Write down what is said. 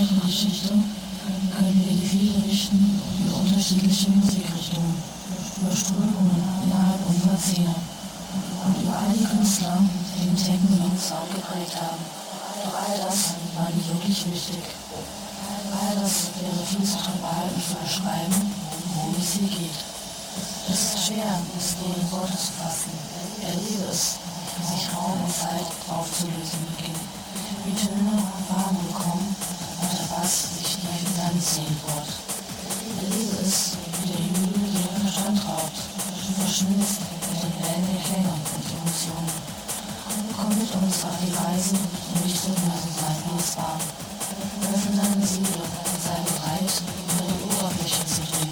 Kassettengeschichte können wir die vielberichten über unterschiedliche Musikrichtungen, über Strömungen innerhalb unserer Szene und über all die Künstler, die den Techno ihren Sound geprägt haben. Doch all das war nicht wirklich wichtig. All das wäre viel zu trivial zu beschreiben, worum es hier geht. Es ist schwer, es nur in Worte zu fassen. Erlebe es, sich Raum und Zeit aufzulösen beginnen, wie Töne Farben bekommen und tief in seine Seele bohrt. Erlebe es, wie der Jubel den Verstand raubt, verschmilzt mit den Wellen der Klänge und Emotionen. Komm mit uns auf die Reise und nicht böse sein, wie es war. Öffne deine Seele und sei bereit, über die Oberfläche zu dringen.